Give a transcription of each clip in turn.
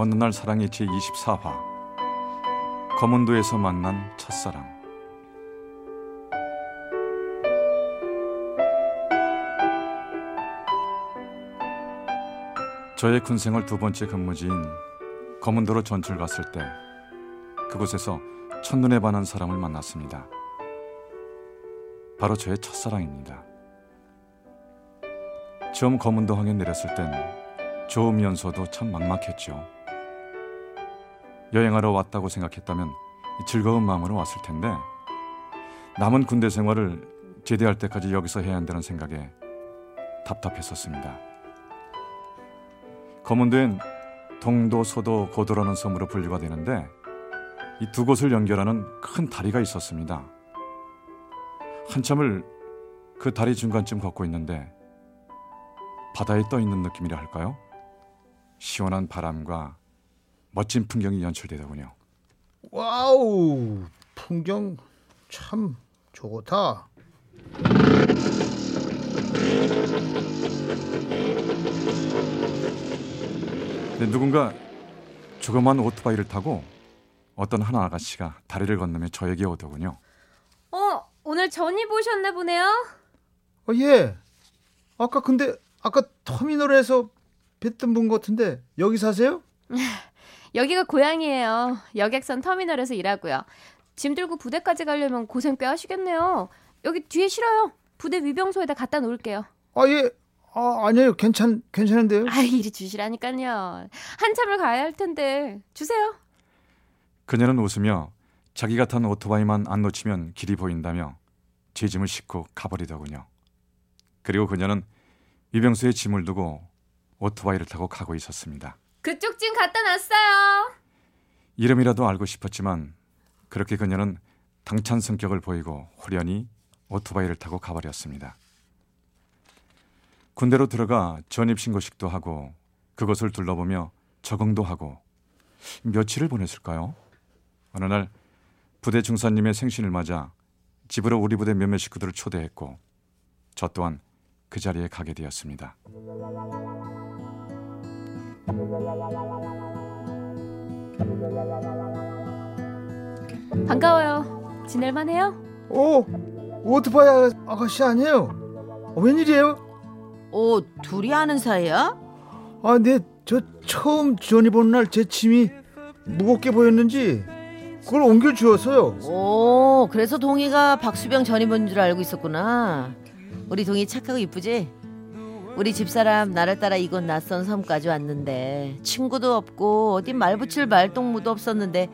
어느 날 사랑의 제24화 검은도에서 만난 첫사랑 저의 군생활 두 번째 근무지인 검은도로 전출 갔을 때 그곳에서 첫눈에 반한 사람을 만났습니다. 바로 저의 첫사랑입니다. 처음 검은도 항에 내렸을 땐 좋으면서도 참 막막했죠. 여행하러 왔다고 생각했다면 즐거운 마음으로 왔을 텐데 남은 군대 생활을 제대할 때까지 여기서 해야 한다는 생각에 답답했었습니다. 검은도엔 동도, 소도, 고도라는 섬으로 분류가 되는데 이 두 곳을 연결하는 큰 다리가 있었습니다. 한참을 그 다리 중간쯤 걷고 있는데 바다에 떠 있는 느낌이라 할까요? 시원한 바람과 멋진 풍경이 연출되더군요. Wow 풍경 참 좋다. 네, 누군가 조그만 오토바이를 타고 어떤 한 아가씨가 다리를 건너며 저에게 오더군요. 어, 오늘 전입 오셨나 보네요. 어, 예. 아까 근데 아까 터미널에서 뵀던 분 같은데 여기 사세요? 여기가 고향이에요. 여객선 터미널에서 일하고요. 짐 들고 부대까지 가려면 고생 꽤 하시겠네요. 여기 뒤에 실어요. 부대 위병소에다 갖다 놓을게요. 아 예. 아 아니에요. 괜찮 괜찮은데요. 아, 이리 주시라니까요. 한참을 가야 할 텐데 주세요. 그녀는 웃으며 자기가 탄 오토바이만 안 놓치면 길이 보인다며 제 짐을 싣고 가버리더군요. 그리고 그녀는 위병소에 짐을 두고 오토바이를 타고 가고 있었습니다. 그쪽 짐 갖다 놨어요. 이름이라도 알고 싶었지만 그렇게 그녀는 당찬 성격을 보이고 호련히 오토바이를 타고 가버렸습니다. 군대로 들어가 전입신고식도 하고 그것을 둘러보며 적응도 하고 며칠을 보냈을까요? 어느 날 부대 중사님의 생신을 맞아 집으로 우리 부대 몇몇 식구들을 초대했고 저 또한 그 자리에 가게 되었습니다. 반가워요. 지낼만해요? 오 오토바이 아- 아가씨 아니에요? 어, 웬일이에요? 오, 둘이 아는 사이야? 아, 네, 저 처음 전이 본날제 짐이 무겁게 보였는지 그걸 옮겨 주었어요. 오, 그래서 동희가 박수병 전입원 줄 알고 있었구나. 우리 동희 착하고 이쁘지? 우리 집사람 나를 따라 이곳 낯선 섬까지 왔는데 친구도 없고 어디 말 붙일 말동무도 없었는데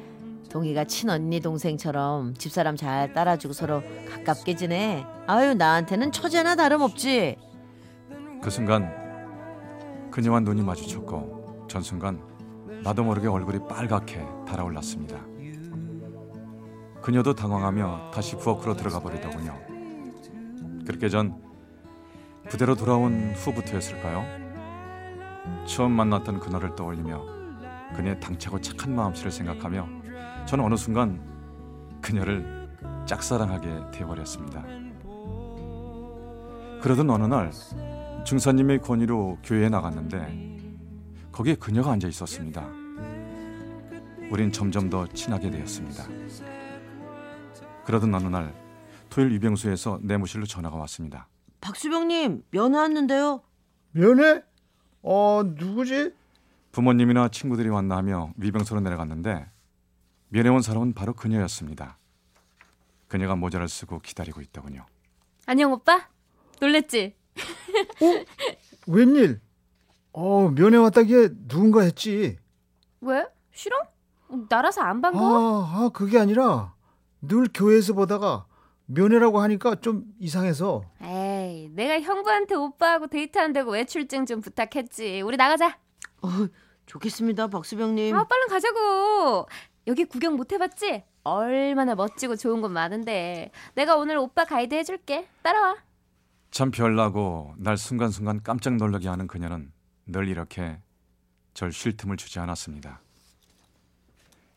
동희가 친언니 동생처럼 집사람 잘 따라주고 서로 가깝게 지내. 아유 나한테는 처제나 다름없지. 그 순간 그녀와 눈이 마주쳤고 전 순간 나도 모르게 얼굴이 빨갛게 달아올랐습니다. 그녀도 당황하며 다시 부엌으로 들어가 버리더군요. 그렇게 전 부대로 돌아온 후부터였을까요? 처음 만났던 그날을 떠올리며 그녀의 당차고 착한 마음씨를 생각하며 저는 어느 순간 그녀를 짝사랑하게 되어버렸습니다. 그러던 어느 날 중사님의 권위로 교회에 나갔는데 거기에 그녀가 앉아 있었습니다. 우린 점점 더 친하게 되었습니다. 그러던 어느 날 토요일 위병소에서 내무실로 전화가 왔습니다. 박수병님 면회 왔는데요. 면회? 어, 누구지? 부모님이나 친구들이 왔나 하며 위병소로 내려갔는데 면회 온 사람은 바로 그녀였습니다. 그녀가 모자를 쓰고 기다리고 있더군요. 안녕 오빠. 놀랬지? 어? 웬일? 어, 면회 왔다기에 누군가 했지. 왜? 싫어? 나라서 안 반가워? 아, 아, 그게 아니라 늘 교회에서 보다가 면회라고 하니까 좀 이상해서. 에이, 내가 형부한테 오빠하고 데이트한다고 외출증 좀 부탁했지. 우리 나가자. 어, 좋겠습니다, 박수병님. 아, 빨리 가자고. 여기 구경 못 해봤지? 얼마나 멋지고 좋은 곳 많은데. 내가 오늘 오빠 가이드 해줄게. 따라와. 참 별나고 날 순간순간 깜짝 놀라게 하는 그녀는 늘 이렇게 절 쉴 틈을 주지 않았습니다.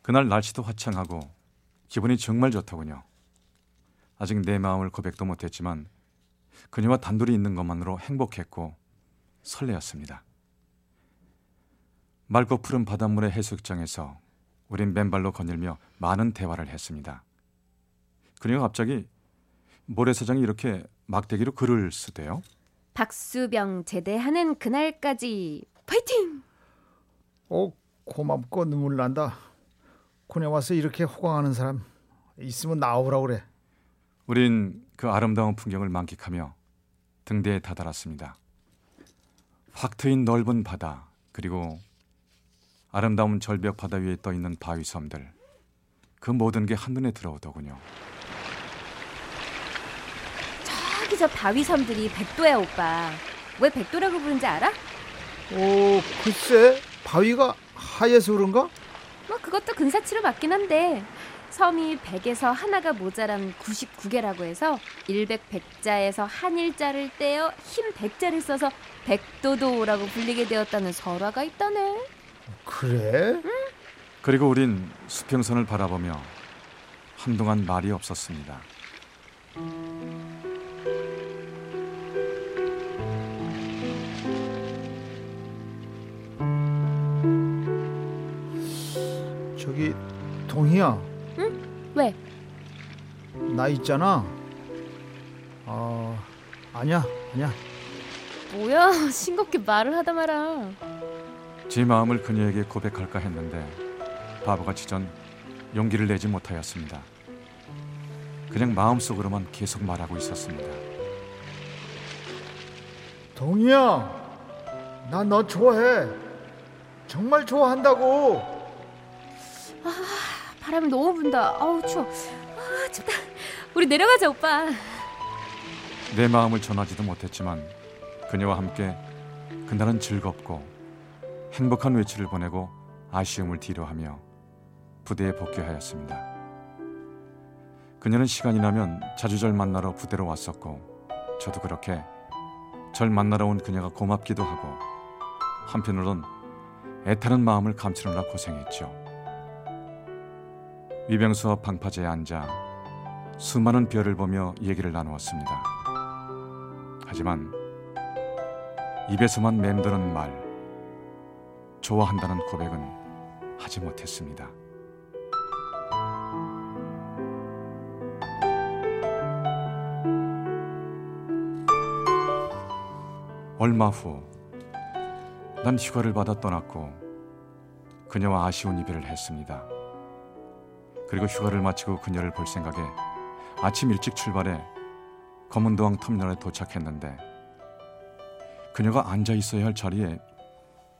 그날 날씨도 화창하고 기분이 정말 좋더군요. 아직 내 마음을 고백도 못했지만 그녀와 단둘이 있는 것만으로 행복했고 설레었습니다. 맑고 푸른 바닷물의 해수욕장에서 우린 맨발로 거닐며 많은 대화를 했습니다. 그녀가 갑자기 모래사장이 이렇게 막대기로 글을 쓰대요. 박수병 제대하는 그날까지 파이팅! 어 고맙고 눈물 난다. 군에 와서 이렇게 호강하는 사람 있으면 나오라 그래. 우린 그 아름다운 풍경을 만끽하며 등대에 다다랐습니다. 확 트인 넓은 바다 그리고 아름다운 절벽 바다 위에 떠 있는 바위 섬들 그 모든 게 한눈에 들어오더군요. 저기 저 바위 섬들이 백도야 오빠. 왜 백도라고 부르는지 알아? 어 글쎄 바위가 하얘서 그런가? 뭐 그것도 근사치로 맞긴 한데 섬이 100에서 하나가 모자란 99개라고 해서 일백 백자에서 한일자를 떼어 흰 백자를 써서 백도도라고 불리게 되었다는 설화가 있다네. 그래? 그리고 우린 수평선을 바라보며 한동안 말이 없었습니다. 저기 동희야 왜? 나 있잖아. 아 아니야 아니야. 뭐야 싱겁게 말을 하다 마라. 제 마음을 그녀에게 고백할까 했는데 바보같이 전 용기를 내지 못하였습니다. 그냥 마음속으로만 계속 말하고 있었습니다. 동희야 나 너 좋아해. 정말 좋아한다고. 바람이 너무 분다. 아우 추워. 아 춥다. 우리 내려가자 오빠. 내 마음을 전하지도 못했지만 그녀와 함께 그날은 즐겁고 행복한 외출을 보내고 아쉬움을 뒤로하며 부대에 복귀하였습니다. 그녀는 시간이 나면 자주 절 만나러 부대로 왔었고 저도 그렇게 절 만나러 온 그녀가 고맙기도 하고 한편으론 애타는 마음을 감추느라 고생했죠. 위병수 앞 방파제에 앉아 수많은 별을 보며 얘기를 나누었습니다. 하지만 입에서만 맴도는 말, 좋아한다는 고백은 하지 못했습니다. 얼마 후, 난 휴가를 받아 떠났고 그녀와 아쉬운 이별을 했습니다. 그리고 휴가를 마치고 그녀를 볼 생각에 아침 일찍 출발해 검은도항 터미널에 도착했는데 그녀가 앉아 있어야 할 자리에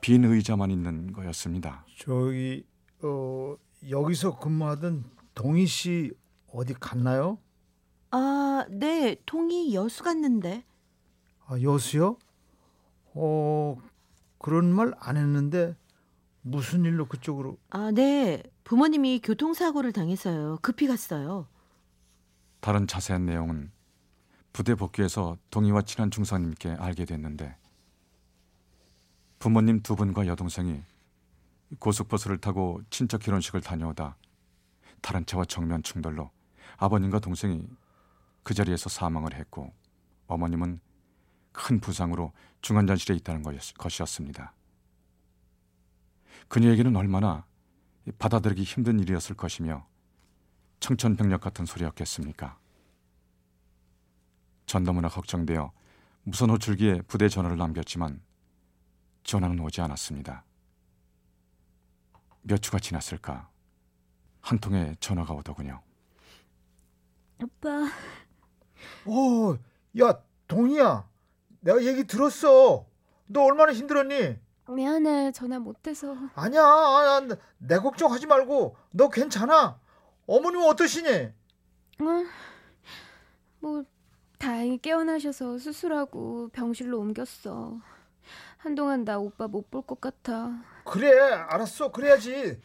빈 의자만 있는 거였습니다. 저기 어 여기서 근무하던 동희 씨 어디 갔나요? 아, 네, 통이 여수 갔는데. 아, 여수요? 어 그런 말 안 했는데 무슨 일로 그쪽으로? 아, 네, 부모님이 교통사고를 당해서요. 급히 갔어요. 다른 자세한 내용은 부대 복귀해서 동희와 친한 중사님께 알게 됐는데 부모님 두 분과 여동생이 고속버스를 타고 친척 결혼식을 다녀오다 다른 차와 정면 충돌로 아버님과 동생이 그 자리에서 사망을 했고 어머님은 큰 부상으로 중환자실에 있다는 것이었- 것이었습니다. 그녀에게는 얼마나 받아들이기 힘든 일이었을 것이며 청천벽력 같은 소리였겠습니까? 전 너무나 걱정되어 무선 호출기에 부대 전화를 남겼지만 전화는 오지 않았습니다. 몇 주가 지났을까 한 통의 전화가 오더군요. 오빠 어, 야 동희야, 내가 얘기 들었어. 너 얼마나 힘들었니? 미안해 전화 못해서. 아니야, 아, 나- 내 걱정하지 말고 너 괜찮아. 어머님은 어떠시니? 어, 뭐 다행히 깨어나셔서 수술하고 병실로 옮겼어. 한동안 나 오빠 못 볼 것 같아. 그래 알았어 그래야지.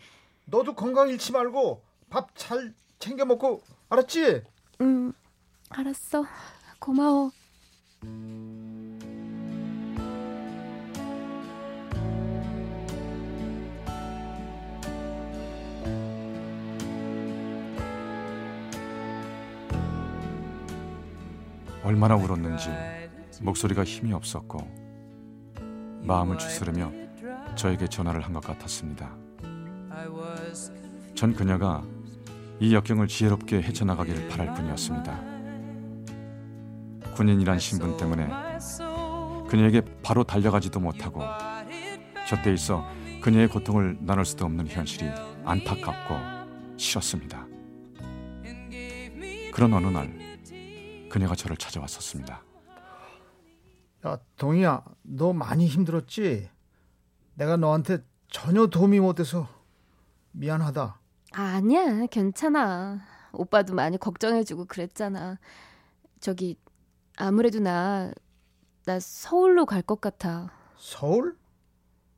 너도 건강 잃지 말고 밥 잘 챙겨 먹고 알았지? 응, 알았어. 고마워. 얼마나 울었는지 목소리가 힘이 없었고 마음을 추스르며 저에게 전화를 한 것 같았습니다. 전 그녀가 이 역경을 지혜롭게 헤쳐나가기를 바랄 뿐이었습니다. 군인이란 신분 때문에 그녀에게 바로 달려가지도 못하고 곁에 있어 그녀의 고통을 나눌 수도 없는 현실이 안타깝고 싫었습니다. 그런 어느 날 그녀가 저를 찾아왔었습니다. 야 동희야 너 많이 힘들었지? 내가 너한테 전혀 도움이 못 돼서 미안하다. 아니야, 괜찮아. 오빠도 많이 걱정해주고 그랬잖아. 저기 아무래도 나, 나 서울로 갈 것 같아. 서울?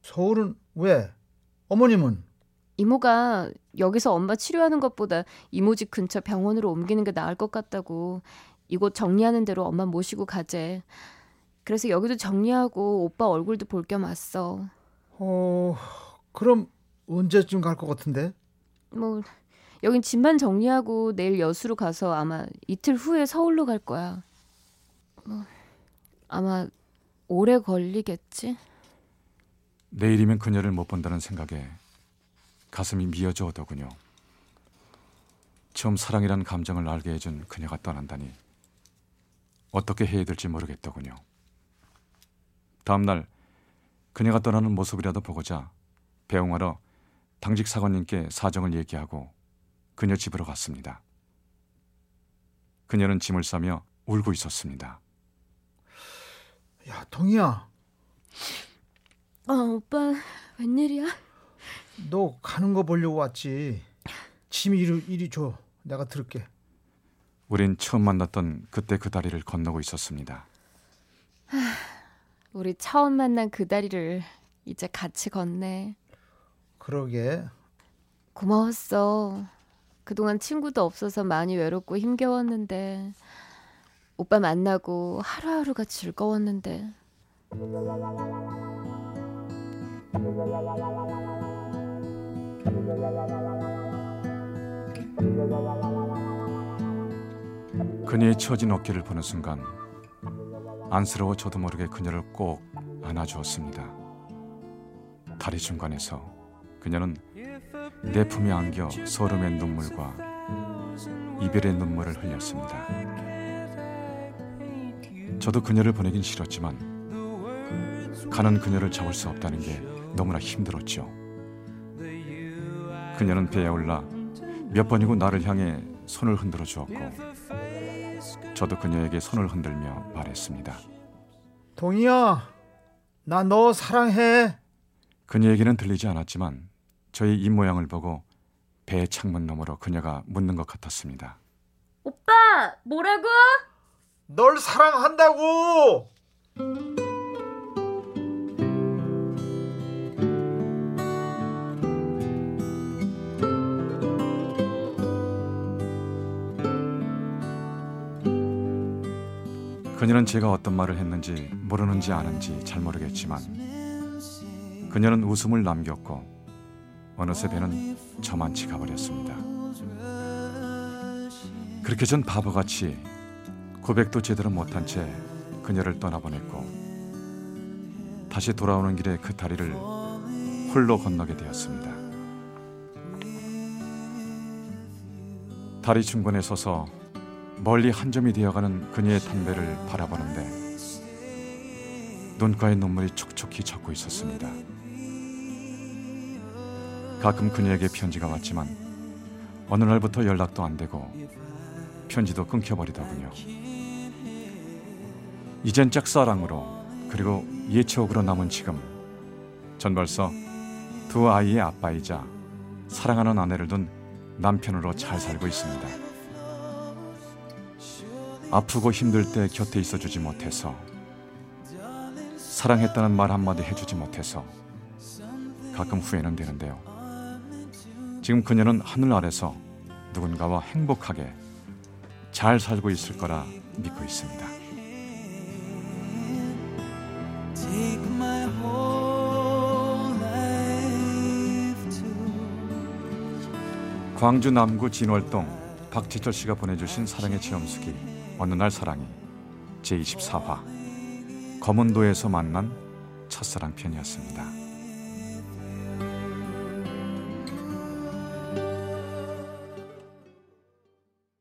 서울은 왜? 어머님은? 이모가 여기서 엄마 치료하는 것보다 이모 집 근처 병원으로 옮기는 게 나을 것 같다고 이곳 정리하는 대로 엄마 모시고 가재. 그래서 여기도 정리하고 오빠 얼굴도 볼 겸 왔어. 어 그럼 언제쯤 갈 것 같은데? 뭐 여긴 집만 정리하고 내일 여수로 가서 아마 이틀 후에 서울로 갈 거야. 뭐 아마 오래 걸리겠지. 내일이면 그녀를 못 본다는 생각에 가슴이 미어져 오더군요. 처음 사랑이란 감정을 알게 해준 그녀가 떠난다니 어떻게 해야 될지 모르겠더군요. 다음 날 그녀가 떠나는 모습이라도 보고자 배웅하러 당직 사관님께 사정을 얘기하고 그녀 집으로 갔습니다. 그녀는 짐을 싸며 울고 있었습니다. 야 동희야 어 오빠 웬일이야? 너 가는 거 보려고 왔지. 짐 이리, 이리 줘. 내가 들을게. 우린 처음 만났던 그때 그 다리를 건너고 있었습니다. 우리 처음 만난 그 다리를 이제 같이 걷네. 그러게. 고마웠어. 그동안 친구도 없어서 많이 외롭고 힘겨웠는데 오빠 만나고 하루하루가 즐거웠는데 그녀의 처진 어깨를 보는 순간 안쓰러워 저도 모르게 그녀를 꼭 안아주었습니다. 다리 중간에서 그녀는 내 품에 안겨 서름의 눈물과 이별의 눈물을 흘렸습니다. 저도 그녀를 보내긴 싫었지만 가는 그녀를 잡을 수 없다는 게 너무나 힘들었죠. 그녀는 배에 올라 몇 번이고 나를 향해 손을 흔들어 주었고 저도 그녀에게 손을 흔들며 말했습니다. 동희야, 나 너 사랑해. 그녀에게는 들리지 않았지만 저의 입모양을 보고 배의 창문 너머로 그녀가 묻는 것 같았습니다. 오빠 뭐라고? 널 사랑한다고. 그녀는 제가 어떤 말을 했는지 모르는지 아는지 잘 모르겠지만 그녀는 웃음을 남겼고 어느새 배는 저만치 가버렸습니다. 그렇게 전 바보같이 고백도 제대로 못한 채 그녀를 떠나보냈고 다시 돌아오는 길에 그 다리를 홀로 건너게 되었습니다. 다리 중간에 서서 멀리 한 점이 되어가는 그녀의 담배를 바라보는데 눈가에 눈물이 촉촉히 젖고 있었습니다. 가끔 그녀에게 편지가 왔지만 어느 날부터 연락도 안 되고 편지도 끊겨버리더군요. 이젠 짝사랑으로 그리고 예치옥으로 남은 지금 전 벌써 두 아이의 아빠이자 사랑하는 아내를 둔 남편으로 잘 살고 있습니다. 아프고 힘들 때 곁에 있어 주지 못해서 사랑했다는 말 한마디 해주지 못해서 가끔 후회는 되는데요. 지금 그녀는 하늘 아래서 누군가와 행복하게 잘 살고 있을 거라 믿고 있습니다. 광주 남구 진월동 박지철 씨가 보내주신 사랑의 체험수기 어느 날 사랑이 제24화 검은도에서 만난 첫사랑 편이었습니다.